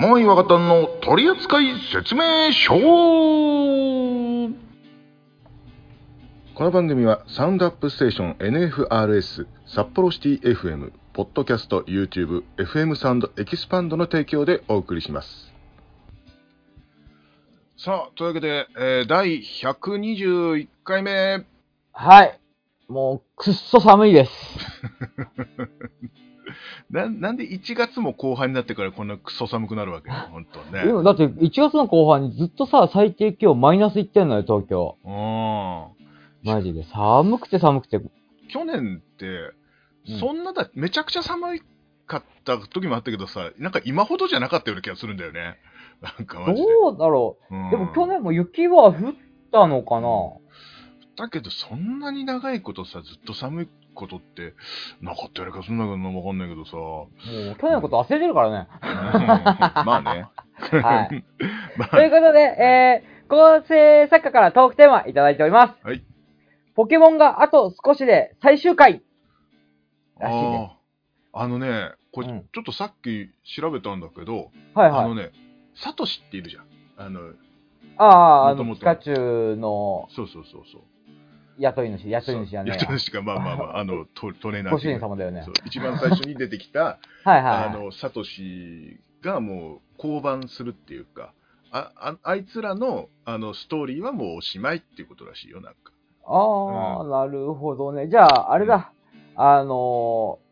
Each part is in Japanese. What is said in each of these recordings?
もう岩方の取扱説明書この番組はサウンドアップステーション NFRS 札幌シティ FM ポッドキャスト YouTube FM サウンドエキスパンドの提供でお送りしますさあというわけで、えー第121回目はい。もう、くっそ寒いです。ななんで1月も後半になってからこんなクソ寒くなるわけ 本当ねでもだって、1月の後半にずっとさ、最低気温マイナスいってんのよ、東京。うんマジで。寒くて寒くて。去年って、うんそんなだ、めちゃくちゃ寒かった時もあったけどさ、なんか今ほどじゃなかったような気がするんだよね。なんかマジで。どうだろうんう。でも去年も雪は降ったのかなだけど、そんなに長いことさ、ずっと寒いことってなかったような気がするんだけどな、わかんないけどさ。もう、去年のこと忘れてるからね。うんまあね。はい。まということで、えー、構成作家からトークテーマいただいております。はい。ポケモンがあと少しで最終回あらしいね。ああのね、これ、うんちょっとさっき調べたんだけど、はいはい。あのね、サトシっているじゃん。あの、ああ、あの、ピカチュウのそうそうそうそう。雇い主、雇い主じゃねえややしか、まあまあまあ、あの、トトレーナーご主人様だよね。一番最初に出てきた、はいはいはい。あの、サトシがもう降板するっていうか、あああいつらのあのストーリーはもうおしまいっていうことらしいよ、なんか。ああ、なるほどね。じゃあ、あれだ。あのー、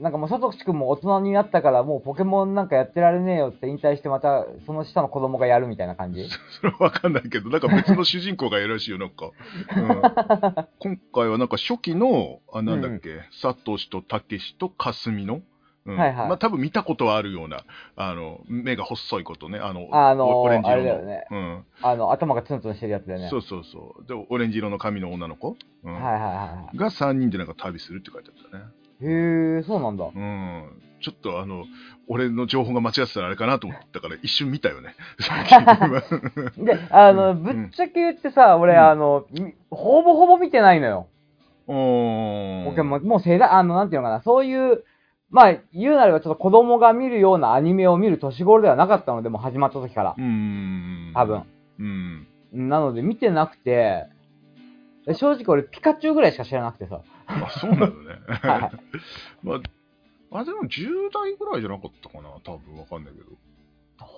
なんかもう、サトシ君も大人になったから、もうポケモンなんかやってられねえよって引退して、またその下の子供がやるみたいな感じ？それはわかんないけど、なんか別の主人公がいるらしいよ、なんか。うん、今回はなんか初期の、あなんだっけ、サトシとタケシとカスミの、うんはいはいまあ多分見たことはあるような、あの、目が細いことね、あの、あのーオオレンジ色の。あれねうん。あの、頭がツンツンしてるやつだよね。そうそうそう。で、オレンジ色の髪の女の子、うんはいはいはが3人でなんか旅するって書いてあったね。へえ、そうなんだ。うん。ちょっとあの、俺の情報が間違ってたらあれかなと思ったから一瞬見たよね。で、あの、んぶっちゃけ言ってさ、俺、うんあの、みほぼほぼ見てないのよ。おポケモン、もう世代、あの、なんていうのかな、そういう、まあ、言うなればちょっと子供が見るようなアニメを見る年頃ではなかったので、もう始まった時からう。ん。多分。うん。なので見てなくて、で正直俺ピカチュウぐらいしか知らなくてさ。あ、そうなのね。は まあ、あ、でも10代ぐらいじゃなかったかな。多分わかんないけど。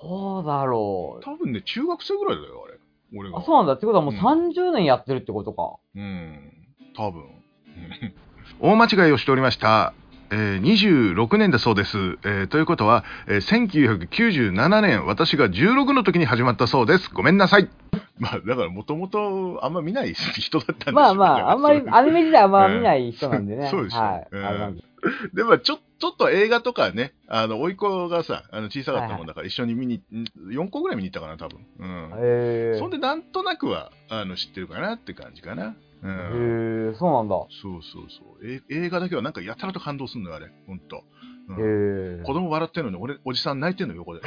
どうだろう。多分ね、中学生ぐらいだよ、あれ。俺が。あ、そうなんだ。ってことはもううん30年やってるってことか。うん、多分。大間違いをしておりました。えー26年だそうです。えーということは、えー1997年、私が16の時に始まったそうです。ごめんなさい。まあ、だからもともとあんま見ない人だったんでしょうまあまあ、あんまりアニメ自体あんま見ない人なんでね。そうでしょはい。うんあれなんででもちょ、ちょっと映画とかね、あの、甥いっ子がさ、あの小さかったもんだから一緒に見に、ん4個ぐらい見に行ったかな、多分。うん。そんで、なんとなくは、あの、知ってるかなって感じかな。うん。へえ、そうなんだ。そうそうそう。え映画だけはなんかやたらと感動するのよ、あれ。ほんと。うんへえ。子供笑ってるのに、俺、おじさん泣いてんのよ、横で。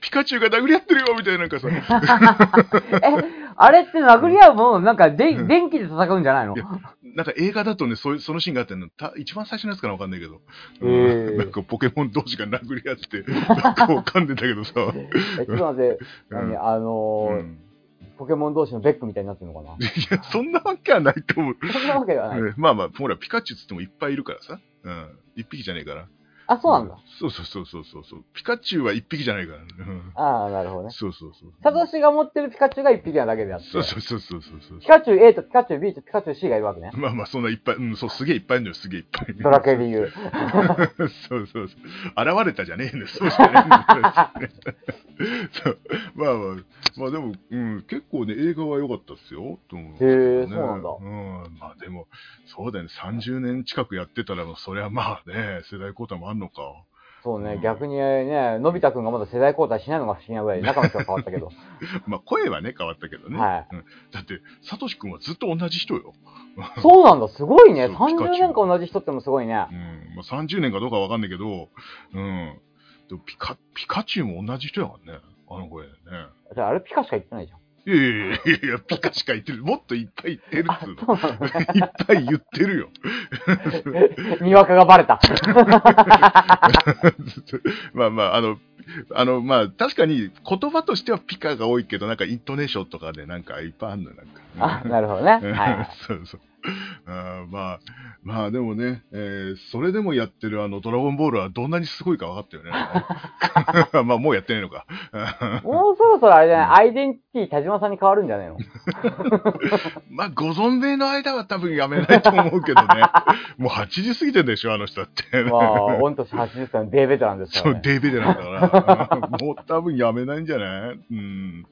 ピカチュウが殴り合ってるよ、みたいななんかさ。え、あれって殴り合うもの、なんかで、うん電気で戦うんじゃないの？なんか映画だとね、そういうそのシーンがあってんの、た一番最初のやつかなわかんないけど。へーうんなんかポケモン同士が殴り合って、なんかわかんでたけどさ。え、ちょっと待って、うん何あのーうんポケモン同士のベックみたいになってるのかな？いや、そんなわけはないと思う。そんなわけではない。うんまあまあ、ほら、ピカチュウっつってもいっぱいいるからさ。うん。一匹じゃねえから。あ、そうなんだ。そうそうそうそうそうそう。ピカチュウは一匹じゃないから。うんああ、なるほどね。そうそうそう。サトシが持ってるピカチュウが一匹なだけであって。そうそうそうそうそうそうピ。カチュウ A とピカチュウ B とピカチュウ C がいるわけね。まあまあ、そんないっぱい、うん、そう、すげえいっぱいいるのよ、すげえいっぱい。ドラケビ言 う。そうそうそう。現れたじゃねえんだよ、そうじゃねえんだよ。そうまあまあ、まあでも、うん、結構ね、映画は良かったですよ、と思う、へえそうなんだうん、まあでも、そうだよね、30年近くやってたら、そりゃまあね、世代交代もあんのか。そうね、うん逆にね、のび太くんがまだ世代交代しないのが不思議なぐらい中の人が変わったけど。まあ声はね、変わったけどね。はいうん、だって、サトシ君はずっと同じ人よ。そうなんだ、すごいね。そうピカチュウ30年間同じ人ってもすごいねう。ん、まあ30年かどうかわかんないけど、うん。でもピカ、ピカチュウも同じ人やからね、あの声ね。あれピカしか言ってないじゃん。いいやいやいやピカしか言ってる。もっといっぱい言ってるっついっぱい言ってるよ。にわかがバレた。まあまあ、あの、あの、まあ、確かに言葉としてはピカが多いけど、なんかイントネーションとかでなんかいっぱいあるのよ、なんか。あ、なるほどね。はい。そうそう。あーまあ、まあでもね、えーそれでもやってるあの、ドラゴンボールはどんなにすごいか分かったよね。まあもうやってないのか。もうそろそろあれじゃない？アイデンティティ田島さんに変わるんじゃないの？まあ、ご存命の間は多分やめないと思うけどね。もう80過ぎてるでしょ、あの人だって。まあ、御年80歳のデーベテランですかそう、らね。デーベでなんだから。もう多分やめないんじゃない？うん。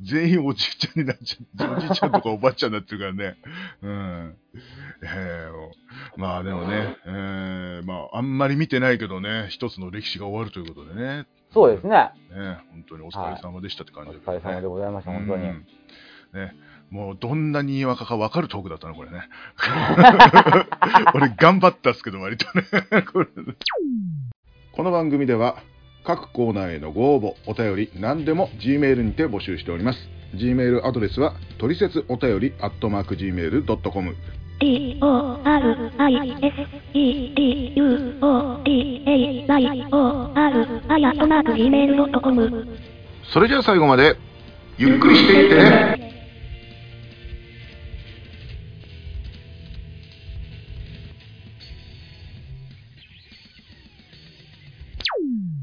全員おじいちゃんになっちゃう。おじいちゃんとかおばあちゃんになってるからね。うん。えーまあでもね、えーまああんまり見てないけどね、一つの歴史が終わるということでね。そうですね。ね、本当にお疲れ様でしたって感おじだけどね疲れ様でございました、本当に。うんね、もうどんなにわかか分かるトークだったの、これね。俺頑張ったっすけど、割とね。この番組では各コーナーへのご応募、お便り、何でも Gmail にて募集しております。Gmail アドレスは、トリセツお便り、アットマーク Gmail.com。D O R I S E D U O D A Y O R あやとマーク Gmail.com それじゃあ最後まで、ゆっくりしていってね。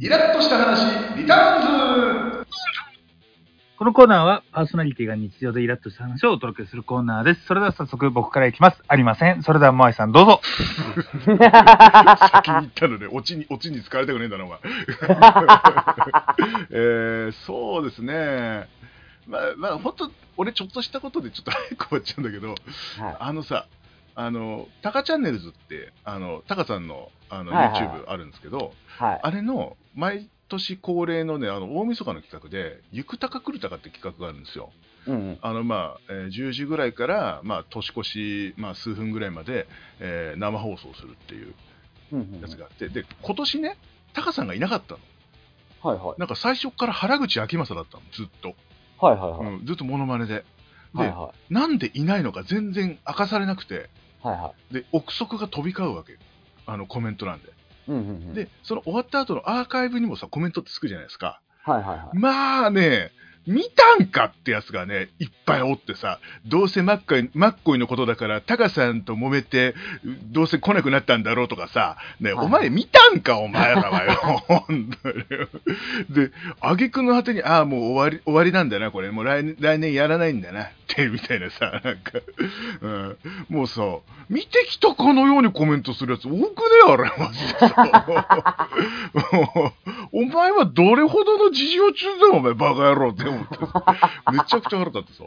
イラッとした話、リターンズこのコーナーはパーソナリティが日常でイラッとした話をお届けするコーナーです。それでは早速僕からいきます。ありません。それではモアイさんどうぞ。先に言ったので、オチに、オチに使われたくねえんだな、お前。えー、そうですね。まあ、まあ、本当俺ちょっとしたことでちょっと早く終わっちゃうんだけど、はいあのさ、あの、タカチャンネルズって、あの、タカさんの、あの、はいはい YouTube あるんですけど、はい。あれの、毎年恒例のね、あの、大晦日の企画で、ゆくたかくるたかって企画があるんですよ。あの、まあ、えー10時ぐらいから、まあ、年越し、まあ、数分ぐらいまで、えー生放送するっていうやつがあって、で、今年ね、タカさんがいなかったの。はいはい。なんか最初から原口あきまさだったの、ずっと。はいはいはい。うん、ずっとモノマネで。で、はいはなんでいないのか全然明かされなくて、い。はいはい。で、憶測が飛び交うわけ。あの、コメント欄で。うんうんうん。で、その終わった後のアーカイブにもさ、コメントってつくじゃないですか。はいはいはい。まあね、見たんかってやつがね、いっぱいおってさ、どうせマッコイマッコイのことだから、タカさんと揉めて、どうせ来なくなったんだろうとかさ、ね、はいお前見たんか、お前らはよ。本当にで、挙句の果てに、ああ、もう終わり、終わりなんだな、これ。もう来年、来年やらないんだな、って、みたいなさ、なんか、うん、もうさ、見てきたかのようにコメントするやつ多くねあれ、マジでさ。お前はどれほどの事情中だよ、お前、バカ野郎って思ってさ。めちゃくちゃ腹立ってさ。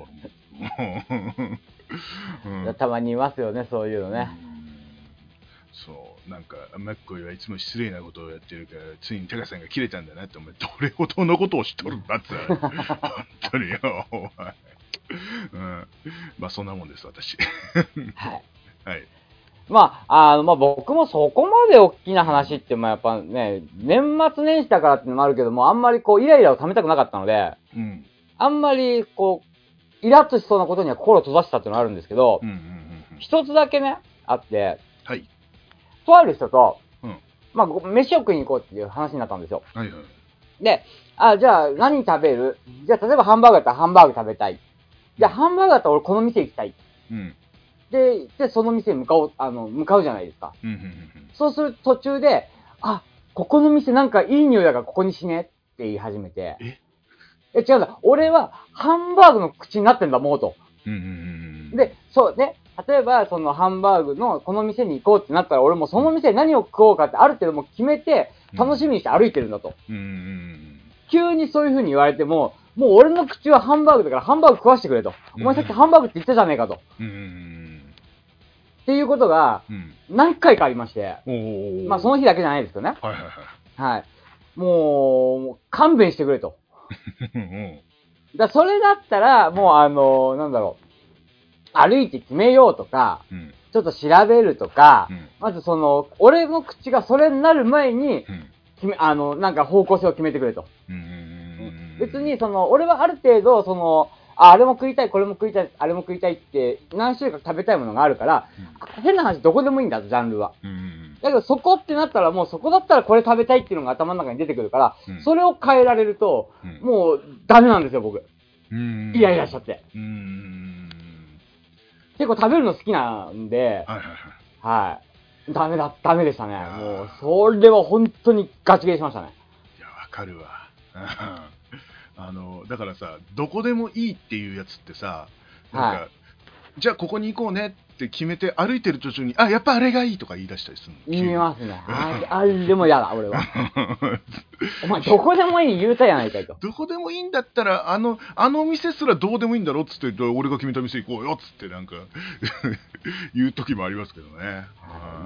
うんたまにいますよね、そういうのね。そう、なんか、マッコイはいつも失礼なことをやってるから、ついにタカさんが切れたんだなって、お前、どれほどのことをしとるんだって、本当によ、お前。うん、まあ、そんなもんです、私。はい。はい。まあ、あの、まあ僕もそこまで大きな話って、まあやっぱね、年末年始だからってのもあるけども、あんまりこう、イライラを溜めたくなかったので、うん。あんまりこう、イラッとしそうなことには心を閉ざしたっていうのがあるんですけどうん、うんうんうん。一つだけね、あって、はい。とある人と、うんまあ、ご飯を食いに行こうっていう話になったんですよ。はいはい。で、あ、じゃあ何食べる？じゃあ例えばハンバーグだったらハンバーグ食べたい。じゃあハンバーグだったら俺この店行きたい。うん。で、で、その店に向かおう、あの、向かうじゃないですか。うんうんうんそうすると途中で、あ、ここの店なんかいい匂いだからここにしねって言い始めて。え？え、違うんだ。俺はハンバーグの口になってんだ、もうと。うん。うんうんうんうん。で、そうね。例えば、そのハンバーグのこの店に行こうってなったら、俺もその店で何を食おうかってある程度もう決めて、楽しみにして歩いてるんだと。うんうんうん急にそういう風に言われても、もう俺の口はハンバーグだからハンバーグ食わしてくれと。お前さっきハンバーグって言ったじゃねえかと。うん。うんうんっていうことがうん。うん。何回かありまして。おーまあその日だけじゃないですけどね。はいはいはい。はい。もう、勘弁してくれと。うんだそれだったら、もうあのなんだろう。歩いて決めようとか、うん。ちょっと調べるとか、うん。まずその、俺の口がそれになる前に、うん。決め、あの、なんか方向性を決めてくれと。うんうんうんうん別に、その、俺はある程度、その、ああれも食いたい、これも食いたい、あれも食いたいって、何種類か食べたいものがあるから、変な話、どこでもいいんだ、ジャンルは。うんだけど、そこってなったら、もうそこだったらこれ食べたいっていうのが頭の中に出てくるから、うんそれを変えられると、うんもう、ダメなんですよ、僕。うんイライラしちゃって。うん結構食べるの好きなんで、はいはいはいはい。ダメだ、ダメでしたね。もう、それは本当にガチ切れしましたね。いやわかるわあのだからさどこでもいいっていうやつってさなんか、はじゃあここに行こうねって決めて歩いてる途中にあやっぱあれがいいとか言い出したりするの？言いますね。あれ、あれでも嫌だ、俺は。お前、どこでもいい言うたやないかいと。どこでもいいんだったらあのあの店すらどうでもいいんだろっつって俺が決めた店行こうよっつってなんか 言う時もありますけどね。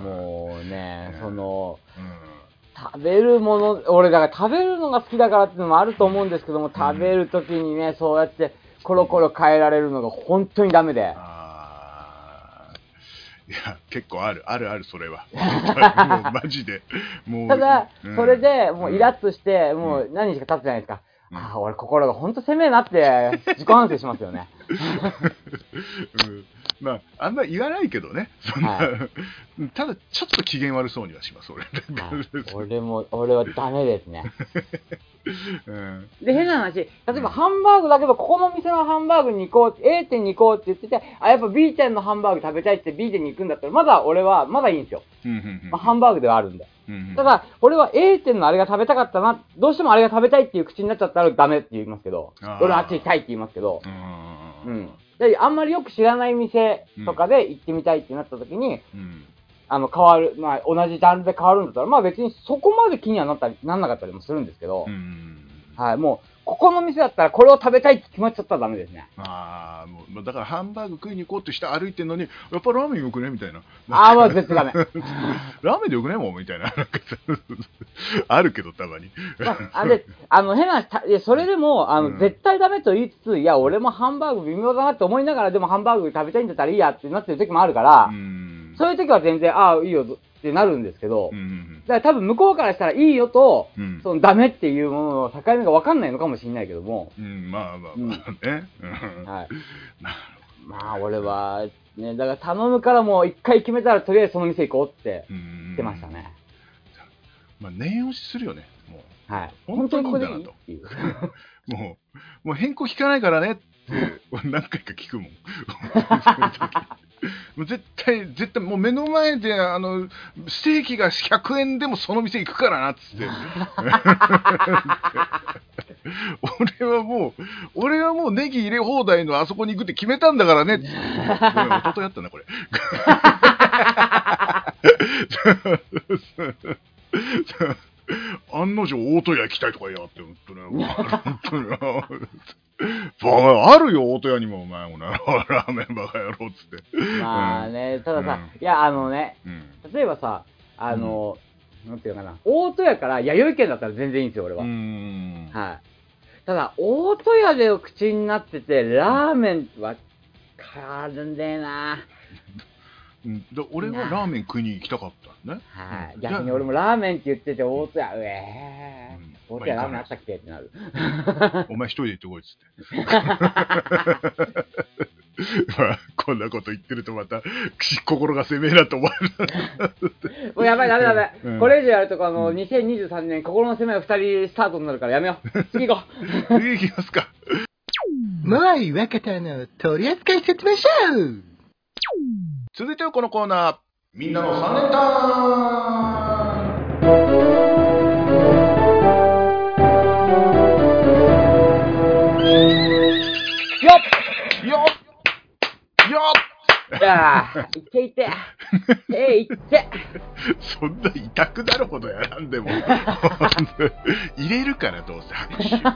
もうねね、その、うん食べるもの、俺だから食べるのが好きだからっていうのもあると思うんですけども、食べるときにね、そうやってコロコロ変えられるのが本当にダメで。いや結構ある。あるあるそれは。もうマジで。もうただ、うん。それでもうイラッとして、もう何日か経つじゃないですか。うんああ、俺心が本当攻めえなって自己反省しますよね。うんまあ、あんま言わないけどね、そんな、はただ、ちょっと機嫌悪そうにはします、俺。はい俺も、俺はダメですね。うんで、変な話、例えばハンバーグだけど、ここの店のハンバーグに行こう、A 店に行こうって言ってて、あ、やっぱ B 店のハンバーグ食べたいって B 店に行くんだったら、まだ俺は、まだいいんですよ。うんうんうんまあ、ハンバーグではあるんで。うんうん。ただ、俺は A 店のあれが食べたかったな、どうしてもあれが食べたいっていう口になっちゃったらダメって言いますけど。俺はあっち行きたいって言いますけど、ううんん。で、あんまりよく知らない店とかで行ってみたいってなった時に、うん。あの、変わる、まあ、同じジャンルで変わるんだったら、まあ別にそこまで気にはなったり、なんなかったりもするんですけど、うん。はい、もう、ここの店だったらこれを食べたいって決まっちゃったらダメですね。ああ、もう、だからハンバーグ食いに行こうってして歩いてんのに、やっぱラーメンよくねみたいな。ああ、もう絶対ダメ。ラーメンでよくねもうみたいな。あるけど、たまに。まあ、あで、あの、変な話それでも、あの、うん絶対ダメと言いつつ、いや、俺もハンバーグ微妙だなって思いながら、でもハンバーグ食べたいんだったらいいやってなってる時もあるから、うん。そういう時は全然、ああ、いいよってなるんですけど、うんうんだから多分向こうからしたらいいよと、うんそのダメっていうものの境目が分かんないのかもしれないけども、うん、まあまあまあね。うんはい。なまあ、俺は、ね、だから頼むからもう一回決めたらとりあえずその店行こうってうん言ってましたね。まあ、念押しするよね、もはい。本当にいいんだな本当にここでいいっていう。う。もう、もう変更聞かないからねって、俺 何回か聞くもん。もう絶対、絶対、もう目の前で、あの、ステーキが100円でもその店行くからなっつって。俺はもう、俺はもうネギ入れ放題のあそこに行くって決めたんだからねっつって。ごめん、弟やったな、これ。案の定大戸屋行きたいとか言いやって、本当に。本当に。バカあるよ、大戸屋にも、お前、お前ラーメンバカ野郎っつって。まあね、たださ、うんいや、あのね、うん。例えばさ、あの、なんていうのかな、大戸屋から弥生県だったら全然いいんですよ、俺は。うん。はい。ただ、大戸屋で口になってて、ラーメンは変わるんだよな。うんだ俺はラーメン食いに行きたかったね。はい。うん逆に俺もラーメンって言ってて、大戸屋、うえー、うん大戸屋ラーメンあったっけってなる。お前一人で行ってこいっつって。まあ、こんなこと言ってるとまた、心が攻めえなと思われる。もうやばい、ダメダメ。うんこれ以上やると、あの、うん2023年、心の狭い二人スタートになるからやめよう。次行こう。次行きますか。もうい若田の取り扱い説明書続いてはこのコーナー、みんなの3連単いやー、いっていって。えいって。っそんな痛くなるほどやらんでも。入れるからどうせ拍手。じゃ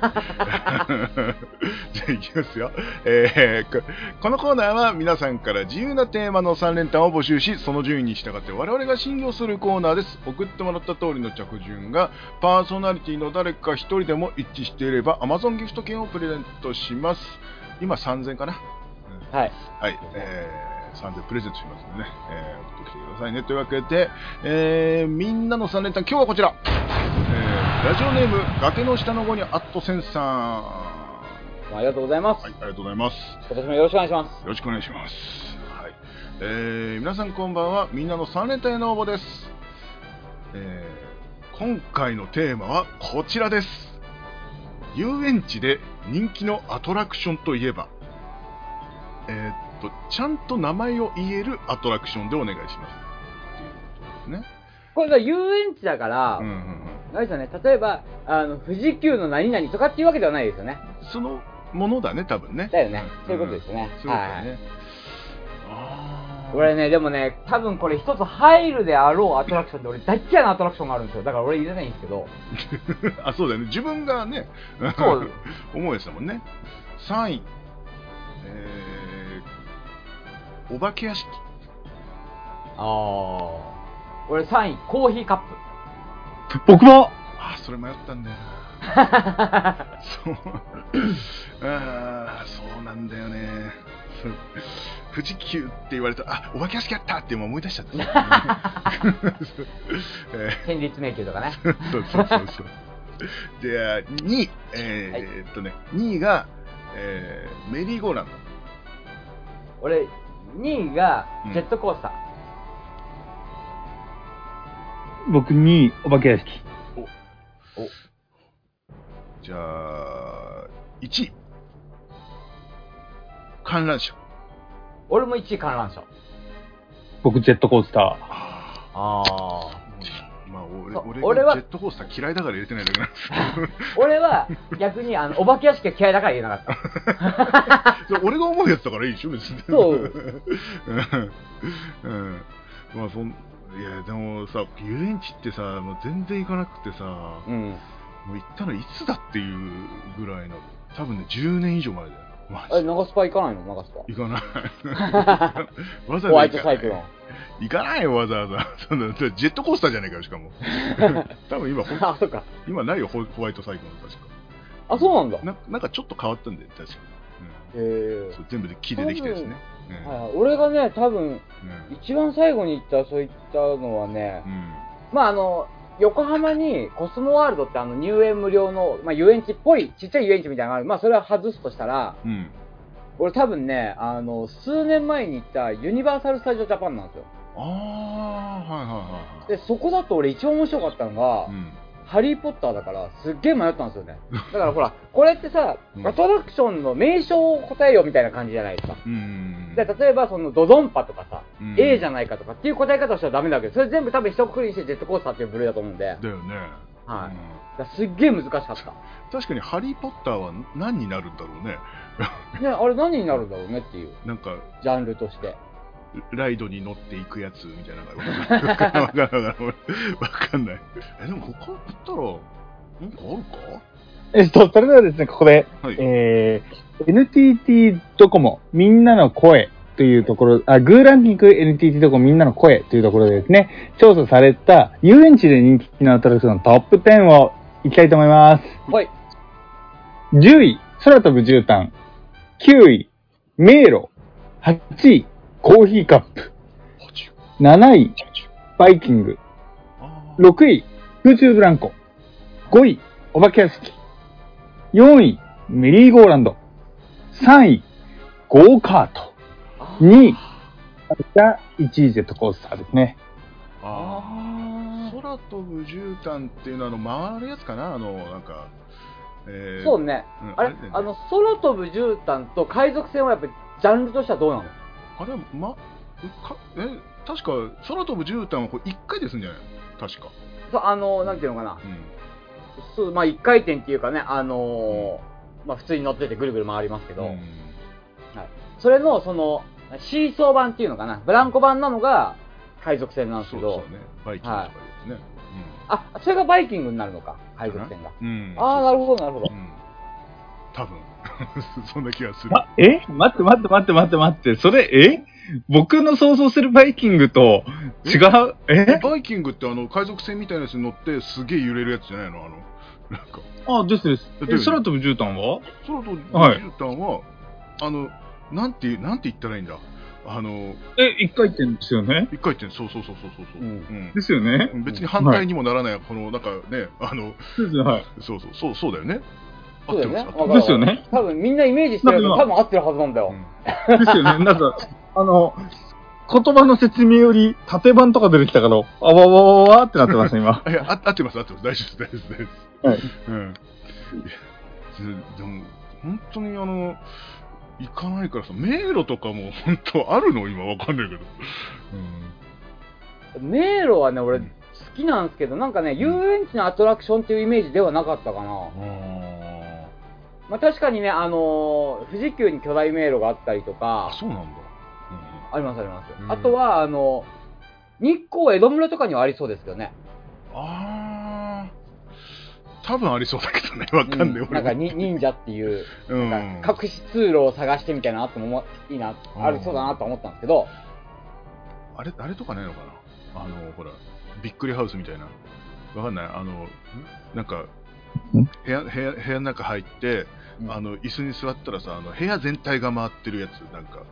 あいきますよ。えーここのコーナーは皆さんから自由なテーマの3連単を募集し、その順位に従って我々が信用するコーナーです。送ってもらった通りの着順が、パーソナリティの誰か一人でも一致していれば、Amazon ギフト券をプレゼントします。今3000かな？はい。はい、えー、3000プレゼントしますのでね、えー、送ってきてくださいね。というわけで、えー、みんなの3連単、今日はこちら。えーラジオネーム崖の下の子にアットセンさんはありがとうございます。いありがとうございます今年もよろしくお願いします。よろしくお願いします。はい。えー、皆さんこんばんは。みんなの3連単への応募です。えー、今回のテーマはこちらです。遊園地で人気のアトラクションといえば、えーっと、ちゃんと名前を言えるアトラクションでお願いします。っていうことですね。これが遊園地だから、うんうんうん。あれですよね、例えば、あの、富士急の何々とかっていうわけではないですよね。そのものだね、多分ね。だよね。そういうことですよね。そういうことだはいね。あーこれね、でもね、多分これ一つ入るであろうアトラクションで俺大っ嫌いなアトラクションがあるんですよ。だから俺入れないんですけど。あ、そうだよね。自分がね、そう 思うやつだもんね。3位、えー、お化け屋敷。ああ。俺3位、コーヒーカップ。僕もあ、それ迷ったんだよな。そう。あーそうなんだよね。富士急って言われたら、あ、お化け屋敷やったって今思い出しちゃった。そ うえー戦慄迷宮とかね。そうそうそうそう。で、2位、えーっとね、2位が、えーメリーゴーランド。俺、2位がジェットコースター。僕にお化け屋敷。じゃあ、1位。観覧車。俺も1位観覧車。僕ジェットコースター。ああ、俺はがジェットコースター嫌いだから入れてないだけなんです 俺は逆にあのお化け屋敷が嫌いだから言えなかった。俺が思うやつだからいいでしょ、別に。そううん。うん。まあ、そん、いや、でもさ、遊園地ってさ、もう全然行かなくてさ、うん。もう行ったのいつだっていうぐらいの、多分ね、10年以上前だよ。マえ、ジ長スパ行かないの？長スパ。行かない。わざホワイわざ行かサイクロン。行かないよ、わざわざ。そんなジェットコースターじゃないかよ、しかも。多分今、ほんあ、そっか。今ないよ、ホホワイトサイクロン、確か。あ、そうなんだ。ななんかちょっと変わったんだよ、確か。へえうんそう全部で木でできたやつね。うんはいはい、俺がね、多分、うん一番最後に行った、そういったのはねう、んまああの、横浜にコスモワールドってあの入園無料の、まあ遊園地っぽい、ちっちゃい遊園地みたいなのがある。まあそれは外すとしたら、うん。俺多分ね、あの、数年前に行ったユニバーサル・スタジオ・ジャパンなんですよ。ああ、はいはいはいはい。で、そこだと俺一番面白かったのが、うん。ハリー・ポッターだから、すっげえ迷ったんですよね。だからほら、これってさう、んアトラクションの名称を答えようみたいな感じじゃないですか。うん。で例えば、そのドドンパとかさ、うん A じゃないかとかっていう答え方をしたらダメだけど、それ全部多分一括りにしてジェットコースターっていう部類だと思うんで、だよね。はいうんだすっげえ難しかった。確かにハリー・ポッターは何になるんだろうね。ね、あれ何になるんだろうねっていう、なんか、ジャンルとして。ライドに乗っていくやつみたいなのがわかんない。わかんない。わかんない。え、でも他だったら、なんかあるか？えっと、それではですね、ここで、はい。えー、NTT ドコモ、みんなの声というところ、あ、グーランキング NTT ドコモみんなの声というところでですね、調査された遊園地で人気のアトラクションのトップ10をいきたいと思います。はい。10位、空飛ぶ絨毯。9位、迷路。8位、コーヒーカップ。7位、バイキング。あ6位、空中ブランコ。5位、お化け屋敷。4位、メリーゴーランド。3位、ゴーカート。2位、が1位ジェットコースターですね。あー空飛ぶ絨毯っていうのはあの回るやつかな？あのなんか、えーそうね。うんあれねあの、空飛ぶ絨毯と海賊船はやっぱりジャンルとしてはどうなの？あれまかえ確か空飛ぶ絨毯はこれ1回ですんじゃない？の確か、そう、あの、なんていうのかな。うん、そう、まあ一回転っていうかね、あのーまあ普通に乗っててぐるぐる回りますけど、うん。それの、その、シーソー版っていうのかな、ブランコ版なのが海賊船なんですけど、そうそうね。バイキングとかですね、あ、それがバイキングになるのか、海賊船が。うん、うん、ああ、なるほど、なるほど。う。ん。多分 そんな気がする、ま、え？待って待って待って待って待って。それ、え？僕の想像するバイキングと違う？え？バイキングってあの海賊船みたいなやつに乗ってすげえ揺れるやつじゃないの？あのなんか。あ、ですです。え空飛ぶ絨毯は？空飛ぶはい。絨毯は、あのなんてなんて言ったらいいんだ？あのえ、一回転ですよね？一回転。そうそうそうそうそうそう、うん。うん。ですよね。別に反対にもならない、このなんかねあのそう。そうそう。そうだよね。合そうだよね。ですよね。多分みんなイメージしてるけど、多分合ってるはずなんだよ。ですよね。なんか、あの、言葉の説明より縦版とか出てきたから、あわわわわってなってます、今。す い合ってます合ってます大丈夫です大丈夫です大丈夫ですはい。うんいやででも本当にあの行かないからさ迷路とかも本当あるの？今わかんないけど、迷路はね、俺、うん好きなんですけど、なんかね、遊園地のアトラクションっていうイメージではなかったかな。うん、あまあ確かにね、あのー富士急に巨大迷路があったりとーかあ、そうなんだ、ありますあります。う。ん。あとは、あの、日光江戸村とかにはありそうですけどね。うん、あー。多分ありそうだけどね。わかんない、うんなんかに忍者っていう、うん。なんか隠し通路を探してみたいなのあってももいいな、ありそうだなと思ったんですけど、あれあれとかないのかな？あのほらびっくりハウスみたいな。わかんない。あのなんかん？部屋部屋部屋の中入って、うん。あの椅子に座ったらさあの部屋全体が回ってるやつなんか。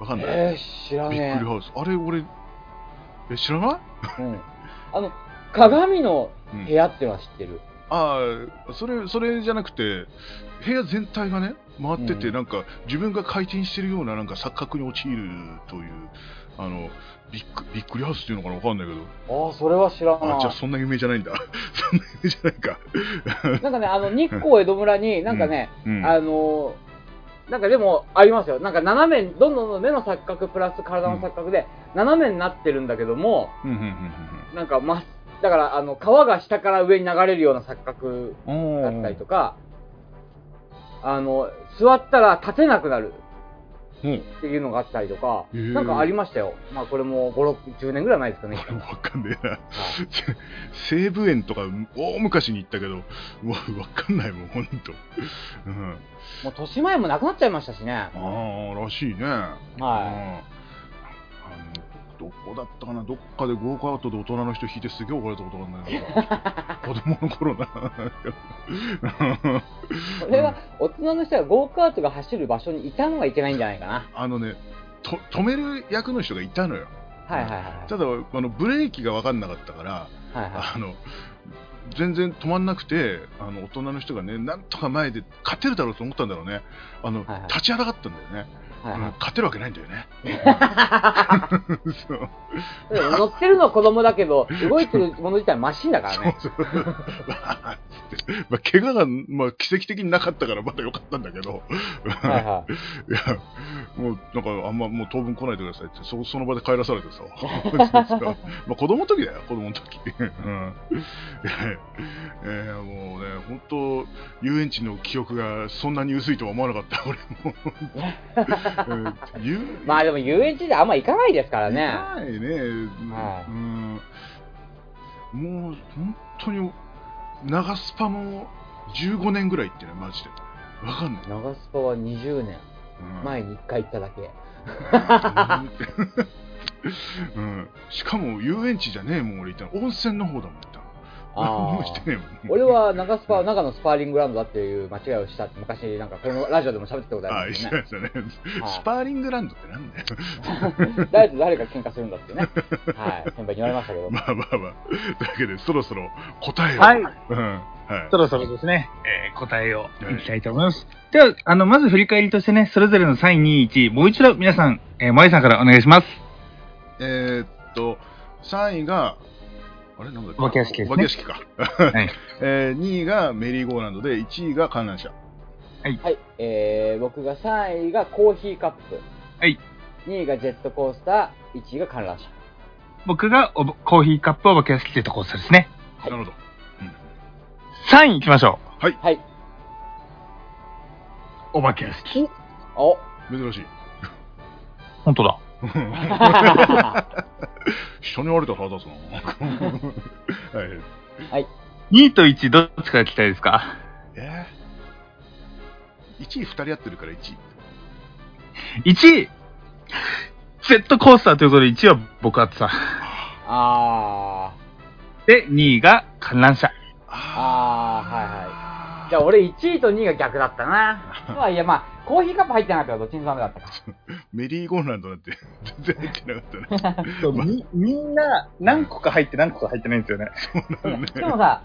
わかんない、えー、知らびっねくりハウス。あれ俺え知らない？え。うん。あの、鏡のうん。部屋っては知ってる。ああそれそれじゃなくて部屋全体がね回ってて、うん。なんか自分が回転してるようななんか錯覚に陥るというあのびっくびっくりハウスっていうのかなわかんないけど。ああ、それは知らない。あじゃあそんな有名じゃないんだ。そんな有名じゃないか。なんかね、あの、日光江戸村に、なんかね、うん。あのーなんかでもありますよ。なんか斜め、どんどんどん目の錯覚プラス体の錯覚で、斜めになってるんだけども、うんうんうんなんかまっ、だから、あの、川が下から上に流れるような錯覚うんだったりとか、あの、座ったら立てなくなる。うんっていうのがあったりとか、へー。なんかありましたよ。まあこれも5、6、10年ぐらい前ですかね。わかんねえな。はい。西武園とか大昔に行ったけどもうわかんないもんほんと、うん、もう年前もなくなっちゃいましたしね。ああらしいね。はうん。あのどこだったかな？どっかでゴーカートで大人の人引いてすげえ怒られたことがあるんだけど 子供の頃な。い。それは、大人の人がゴーカートが走る場所にいたのがいけないんじゃないかな。あのねと止める役の人がいたのよ。はいはいはい。ただあのブレーキが分かんなかったからはいはあの全然止まんなくてあの大人の人がねなんとか前で勝てるだろうと思ったんだろうね。あの、はいはい。立ちはだかったんだよね、い。はいうんは勝てるわけないんだよね 乗ってるのは子供だけど、動いてるもの自体はマシンだからね。まあ、怪我が、まあ、奇跡的になかったからまだよかったんだけど、はいはい。いや、もうなんかあんまもう当分来ないでくださいってそその場で帰らされてさ、まあ子供の時だよ、子供の時。うん、えーもうね、本当遊園地の記憶がそんなに薄いとは思わなかった、俺も。うん遊まあでも遊園地であんま行かないですからね。ないね、はいうん、もう本当に長スパも15年ぐらい行ってね、マジで。わかんない。長スパは20年うん前に1回行っただけ。うん、しかも遊園地じゃねえもん俺行ったの温泉の方だもん行ったのあ何もーしてねえもん俺は長スパは長野スパーリングランドだっていう間違いをしたって昔なんかこのラジオでも喋ってたことああ一りますよね。緒ですよねはいスパーリングランドってなんだよ誰と誰が喧嘩するんだってね。はい。先輩に言われましたけど。まあまあまあというわけでそろそろ答えをはい。うんはいそろそろですね、えー答えをいきたいと思います。では、あの、まず振り返りとしてね、それぞれの3、2、1、もう一度皆さん、えー、まゆさんからお願いします。えーっと3位があれ？なんだっけ？お化け屋敷ですねお化け屋敷か、はい。えー、2位がメリーゴーランドで1位が観覧車はい。えー、僕が3位がコーヒーカップ。はい。2位がジェットコースター。1位が観覧車。僕がおぼコーヒーカップお化け屋敷というところですね。はいなるほど、3位行きましょはい。う。お化け屋敷。お珍しい本当だ。人に言われたら腹立つなはい はい。2位と1位、どっちから聞きたいですか？えー、1位2人やってるから1位 ?1 位ジェットコースターということで1位は僕あってさ。あで、2位が観覧車。じゃあ俺1位と2位が逆だったな。まあいやまあ、コーヒーカップ入ってなかったからどっちにもダメだったか。メリーゴーランドなんて 全然入ってなかったね。そうみみんな何個か入って何個か入ってないんですよね。でもさ、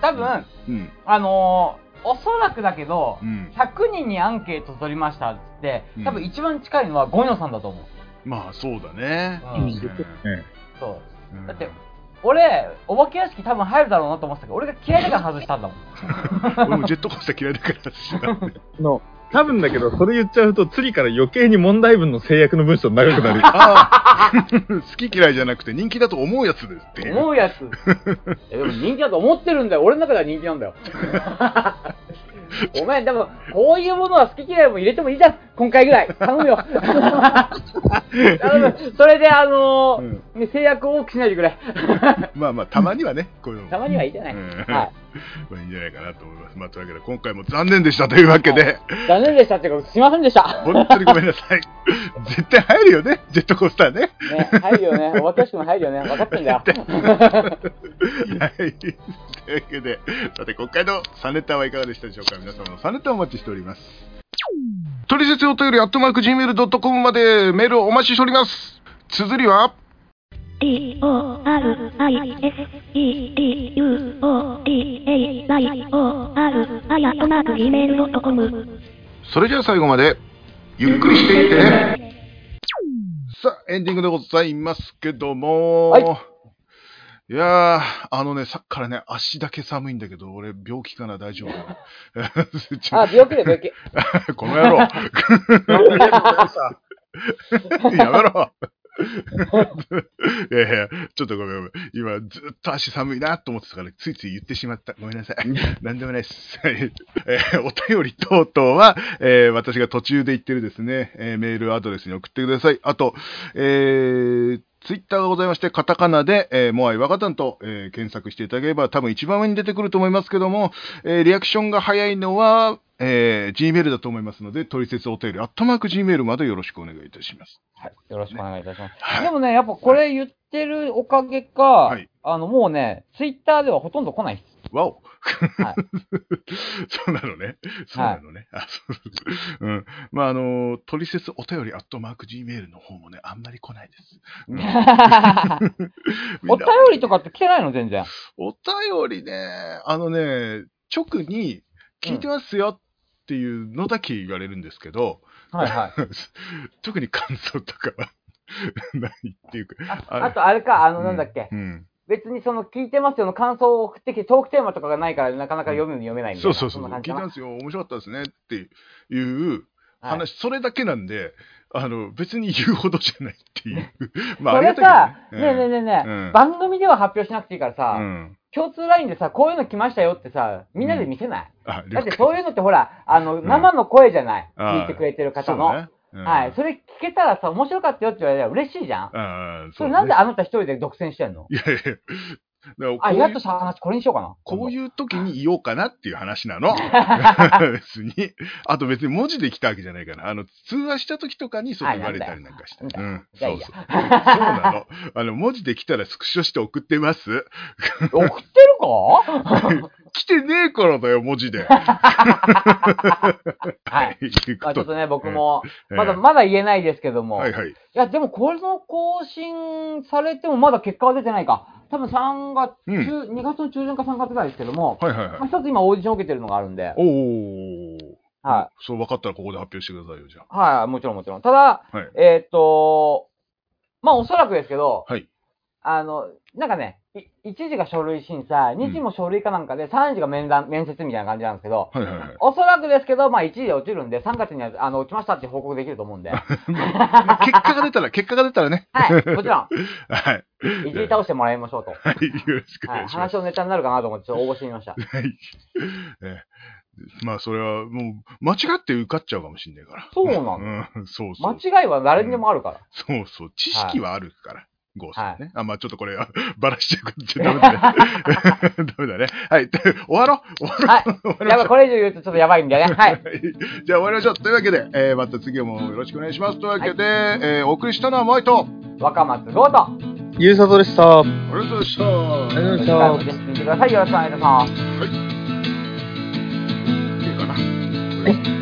多分、うん。あのーおそらくだけど、うん。100人にアンケート取りましたっつってうん、多分一番近いのはゴニョさんだと思う。まあそうだね。うんうんそう。うんだって、俺、お化け屋敷多分入るだろうなと思ってたけど、俺が嫌いだから外したんだもん。俺もジェットコースター嫌いだから知らんねあの、多分だけど、それ言っちゃうと、次から余計に問題文の制約の文章長くなる。ああ好き嫌いじゃなくて人気だと思うやつですって。思うやつ。えでも人気だと思ってるんだよ。俺の中では人気なんだよ。ごめん、でも、こういうものは好き嫌いも入れてもいいじゃん。今回ぐらい。頼むよ。頼む。それで、あのーね制約を多くしないでくれ。まあまあ、たまにはね、こういうのも。たまにはいいじゃない。うんはい。まあいいんじゃないかなと思います。まあ、というわけで、今回も残念でしたというわけで、残念でしたっていうか、すいませんでした。本当にごめんなさい。絶対入るよね、ジェットコースターね。ね、入るよね。お化け屋敷も入るよね。分かってんだよ。はい。というわけで、さて、今回の3ネタはいかがでしたでしょうか？皆様の3ネタをお待ちしております。取説お便り、アットマーク Gmail.com までメールをお待ちしております。綴りは、D O R I S E D U O D A Y O R あやとなく gmail.com それじゃあ最後まで、ゆっくりしていって。さあ、エンディングでございますけども、はいいやー、あのね、さっきからね、足だけ寒いんだけど、俺、病気かな、大丈夫かな。あ、病気で病気。この野郎。やめろ。いやいや、ちょっとごめんごめん。今、ずっと足寒いなと思ってたから、ついつい言ってしまった。ごめんなさい。なんでもないです。はいえーお便り等々は、えー私が途中で言ってるですね、えーメールアドレスに送ってください。あと、えーツイッターがございまして、カタカナで、えー、モアイワカタンと、えー検索していただければ、多分一番上に出てくると思いますけども、えーリアクションが早いのは、えー Gmail だと思いますので、取説お便り、アットマーク Gmail までよろしくお願いいたします。はい。よろしくお願いいたします。はいでもね、やっぱこれ言ってるおかげか、はいあの、もうね、ツイッターではほとんど来ないです。わお。はい そうなのね。そうなのね。あそううん。まあ、あの、取説お便り、アットマーク Gmail の方もね、あんまり来ないです。うん お便りとかって来てないの？全然。お便りね、あのね、直に聞いてますよっていうのだけ言われるんですけど、はいはい。特に感想とかはないっていうか。ああとあれか、あの、なんだっけ、うん。別にその聞いてますよの感想を送ってきて、トークテーマとかがないからなかなか読む読めないみたいうな。そそうそう。んな感じかな聞いてますよ。面白かったですねっていうはい。話、それだけなんで、あの、別に言うほどじゃないっていう。まあ、それさ、たいけどねえねえねえねえ、うん。番組では発表しなくていいからさ、うん。共通ラインでさ、こういうの来ましたよってさ、みんなで見せない、あ、だってそういうのってほら、あの、生の声じゃない、聞いてくれてる方の。そうねうんはい。それ聞けたらさ、面白かったよって言われたら嬉しいじゃん。ああ、それなんであなた一人で独占してんの？いやいや。だからこあ、ういうイラッとした話これにしようかな。こういう時に言おうかなっていう話なの。別に。あと別に文字で来たわけじゃないから。あの、通話した時とかにそう言われたりなんかして。うん。そうそう。そうなの。あの、文字で来たらスクショして送ってます。送ってるか？来てねえからだよ、文字で。はい。まあちょっとね、僕も、ええまだ、まだ言えないですけども。はいはい。いや、でもこれの更新されてもまだ結果は出てないか。多分3月うん中、2月の中旬か3月ぐらいですけども、はいはいはいまあ、。一つ今オーディション受けてるのがあるんで、おー。はそう、分かったらここで発表してくださいよ、じゃあ。はい、もちろんもちろん。ただ、はいえーっと、まあおそらくですけど、はい。あの、なんかね、い1時が書類審査、2時も書類かなんかで、3時が面談、面接みたいな感じなんですけど、はいはいはい。おそらくですけど、まあ1時で落ちるんで、3月にはあの落ちましたって報告できると思うんで、はまあ結果が出たら、結果が出たらね。い、もちろん、はい。いじり倒してもらいましょうと。はい。よろしくおはい、願いします話。のネタになるかなと思って、ちょっと応募してみました。はい。えまあ、それはもう、間違って受かっちゃうかもしんないから。そうなのうん、そうそう。間違いは誰にでもあるから。そうそう。知識はあるから。ゴーストね。はい、あ、まあちょっとこれ、ばらしていくちゃダメだね。ダメだね。はい。終わろう終わろ、はい、これ以上言うとちょっとやばいんだね。はい。じゃあ終わりましょう。というわけで、えー、また次もよろしくお願いします。というわけで、はい、えー、お送りしたのはマイト。若松豪太。ゆうさとでした。ありがとうございました。ありがとうございました。見てください。よろしくお願いします。はい。いいかな。